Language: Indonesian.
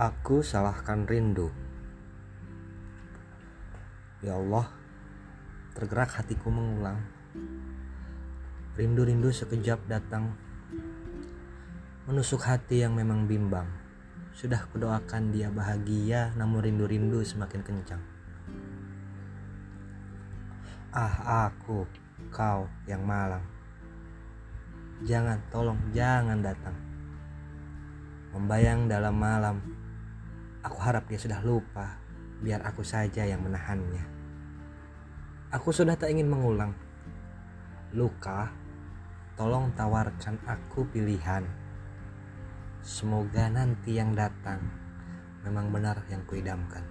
Aku salahkan rindu. Ya Allah, tergerak hatiku mengulang. Rindu-rindu sekejap datang, menusuk hati yang memang bimbang. Sudah kudoakan dia bahagia, namun rindu-rindu semakin kencang. Ah, aku, kau yang malang. Jangan, tolong, jangan datang. Membayang dalam malam, aku harap dia sudah lupa, biar aku saja yang menahannya. Aku sudah tak ingin mengulang. Luka, tolong tawarkan aku pilihan. Semoga nanti yang datang memang benar yang kuidamkan.